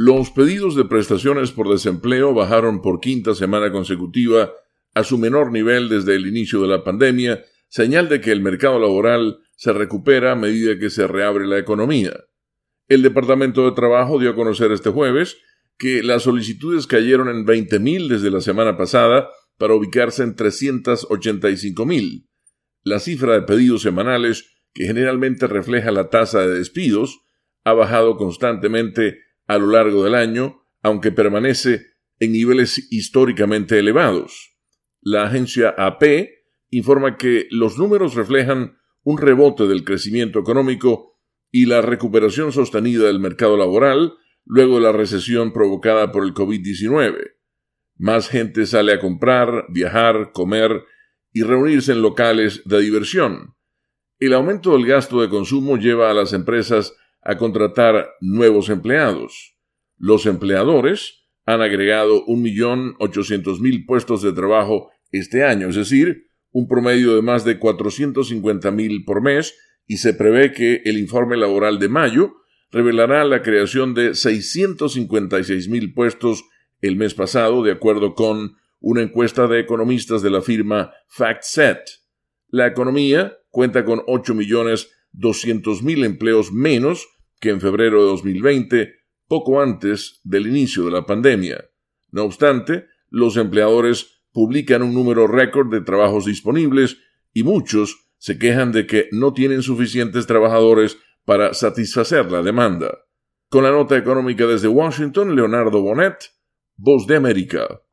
Los pedidos de prestaciones por desempleo bajaron por quinta semana consecutiva a su menor nivel desde el inicio de la pandemia, señal de que el mercado laboral se recupera a medida que se reabre la economía. El Departamento de Trabajo dio a conocer este jueves que las solicitudes cayeron en 20.000 desde la semana pasada para ubicarse en 385.000. La cifra de pedidos semanales, que generalmente refleja la tasa de despidos, ha bajado constantemente a lo largo del año, aunque permanece en niveles históricamente elevados. La agencia AP informa que los números reflejan un rebote del crecimiento económico y la recuperación sostenida del mercado laboral luego de la recesión provocada por el COVID-19. Más gente sale a comprar, viajar, comer y reunirse en locales de diversión. El aumento del gasto de consumo lleva a las empresas a contratar nuevos empleados. Los empleadores han agregado 1.800.000 puestos de trabajo este año, es decir, un promedio de más de 450.000 por mes, y se prevé que el informe laboral de mayo revelará la creación de 656.000 puestos el mes pasado, de acuerdo con una encuesta de economistas de la firma FactSet. La economía cuenta con 8.200.000 empleos menos que en febrero de 2020, poco antes del inicio de la pandemia. No obstante, los empleadores publican un número récord de trabajos disponibles y muchos se quejan de que no tienen suficientes trabajadores para satisfacer la demanda. Con la nota económica desde Washington, Leonardo Bonet, Voz de América.